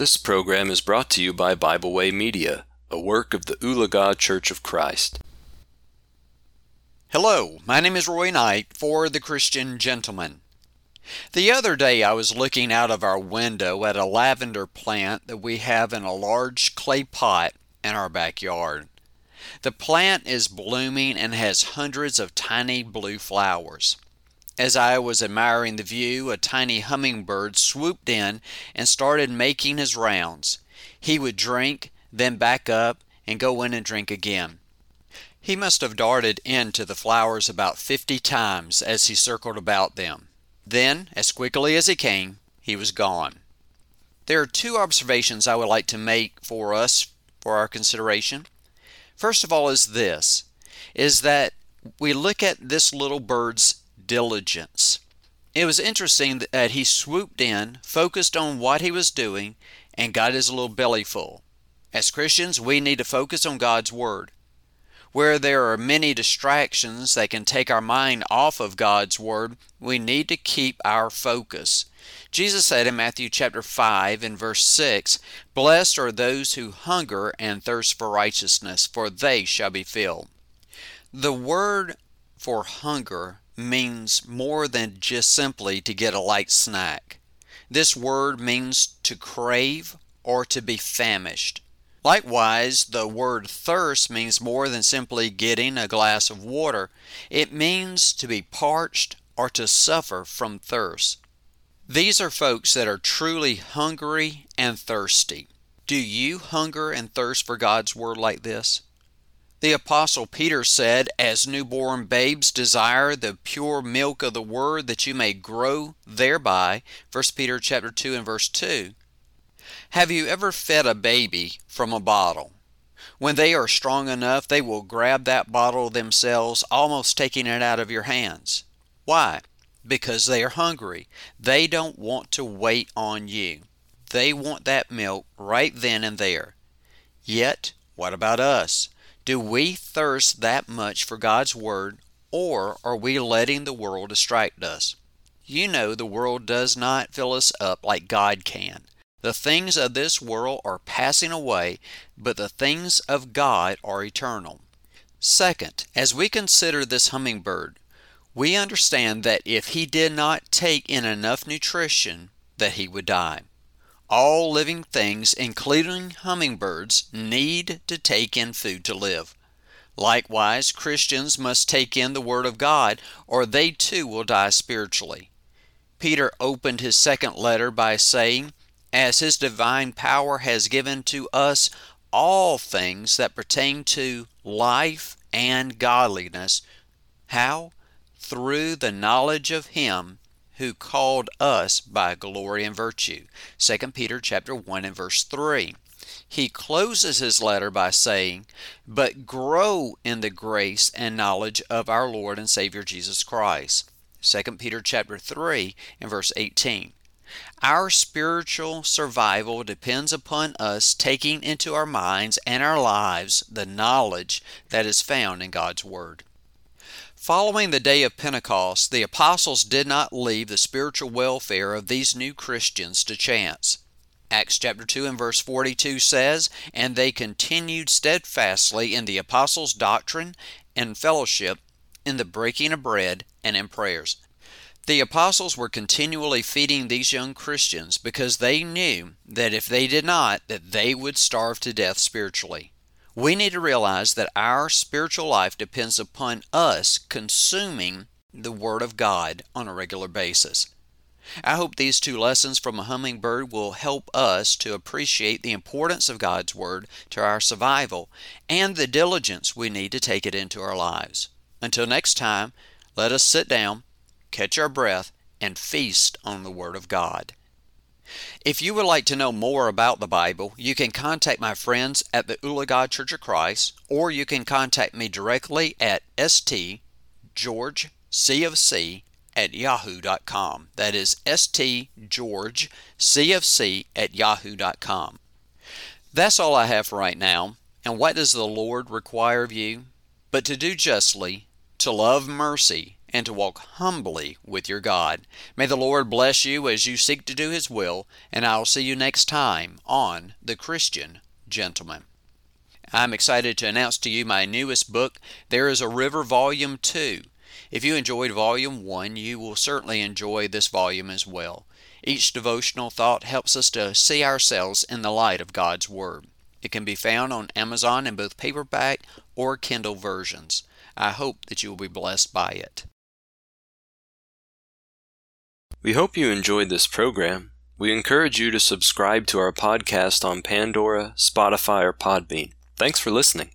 This program is brought to you by Bible Way Media, a work of the Ulaga Church of Christ. Hello, my name is Roy Knight for The Christian Gentleman. The other day I was looking out of our window at a lavender plant that we have in a large clay pot in our backyard. The plant is blooming and has hundreds of tiny blue flowers. As I was admiring the view, a tiny hummingbird swooped in and started making his rounds. He would drink, then back up and go in and drink again. He must have darted into the flowers about fifty times as he circled about them. Then, as quickly as he came, he was gone. There are two observations I would like to make for us for our consideration. First of all is this is that we look at this little bird's diligence. It was interesting that he swooped in, focused on what he was doing, and got his little belly full. As Christians, we need to focus on God's Word. Where there are many distractions that can take our mind off of God's Word, we need to keep our focus. Jesus said in Matthew chapter 5 and verse 6, Blessed are those who hunger and thirst for righteousness, for they shall be filled. The word for hunger means more than just simply to get a light snack. This word means to crave or to be famished. Likewise, the word thirst means more than simply getting a glass of water. It means to be parched or to suffer from thirst. These are folks that are truly hungry and thirsty. Do you hunger and thirst for God's Word like this? The apostle Peter said, As newborn babes desire the pure milk of the word that you may grow thereby. 1 Peter chapter 2 and verse 2. Have you ever fed a baby from a bottle? When they are strong enough, they will grab that bottle themselves, almost taking it out of your hands. Why? Because they are hungry. They don't want to wait on you. They want that milk right then and there. Yet, what about us? Do we thirst that much for God's Word, or are we letting the world distract us? You know the world does not fill us up like God can. The things of this world are passing away, but the things of God are eternal. Second, as we consider this hummingbird, we understand that if he did not take in enough nutrition, that he would die. All living things, including hummingbirds, need to take in food to live. Likewise, Christians must take in the Word of God, or they too will die spiritually. Peter opened his second letter by saying, As his divine power has given to us all things that pertain to life and godliness. How? Through the knowledge of him who called us by glory and virtue. 2 Peter chapter 1 and verse 3. He closes his letter by saying, "But grow in the grace and knowledge of our Lord and Savior Jesus Christ." 2 Peter chapter 3 and verse 18. Our spiritual survival depends upon us taking into our minds and our lives the knowledge that is found in God's Word. Following the day of Pentecost, the apostles did not leave the spiritual welfare of these new Christians to chance. Acts chapter 2 and verse 42 says, And they continued steadfastly in the apostles' doctrine and fellowship, in the breaking of bread, and in prayers. The apostles were continually feeding these young Christians because they knew that if they did not, that they would starve to death spiritually. We need to realize that our spiritual life depends upon us consuming the Word of God on a regular basis. I hope these two lessons from a hummingbird will help us to appreciate the importance of God's Word to our survival and the diligence we need to take it into our lives. Until next time, let us sit down, catch our breath, and feast on the Word of God. If you would like to know more about the Bible, you can contact my friends at the Ulaga Church of Christ, or you can contact me directly at stgeorgecfc at yahoo.com. That is stgeorgecfc at yahoo.com. That's all I have for right now. And what does the Lord require of you? But to do justly, to love mercy, and to walk humbly with your God. May the Lord bless you as you seek to do His will, and I'll see you next time on The Christian Gentleman. I'm excited to announce to you my newest book, There is a River Volume 2. If you enjoyed Volume 1, you will certainly enjoy this volume as well. Each devotional thought helps us to see ourselves in the light of God's Word. It can be found on Amazon in both paperback or Kindle versions. I hope that you will be blessed by it. We hope you enjoyed this program. We encourage you to subscribe to our podcast on Pandora, Spotify, or Podbean. Thanks for listening.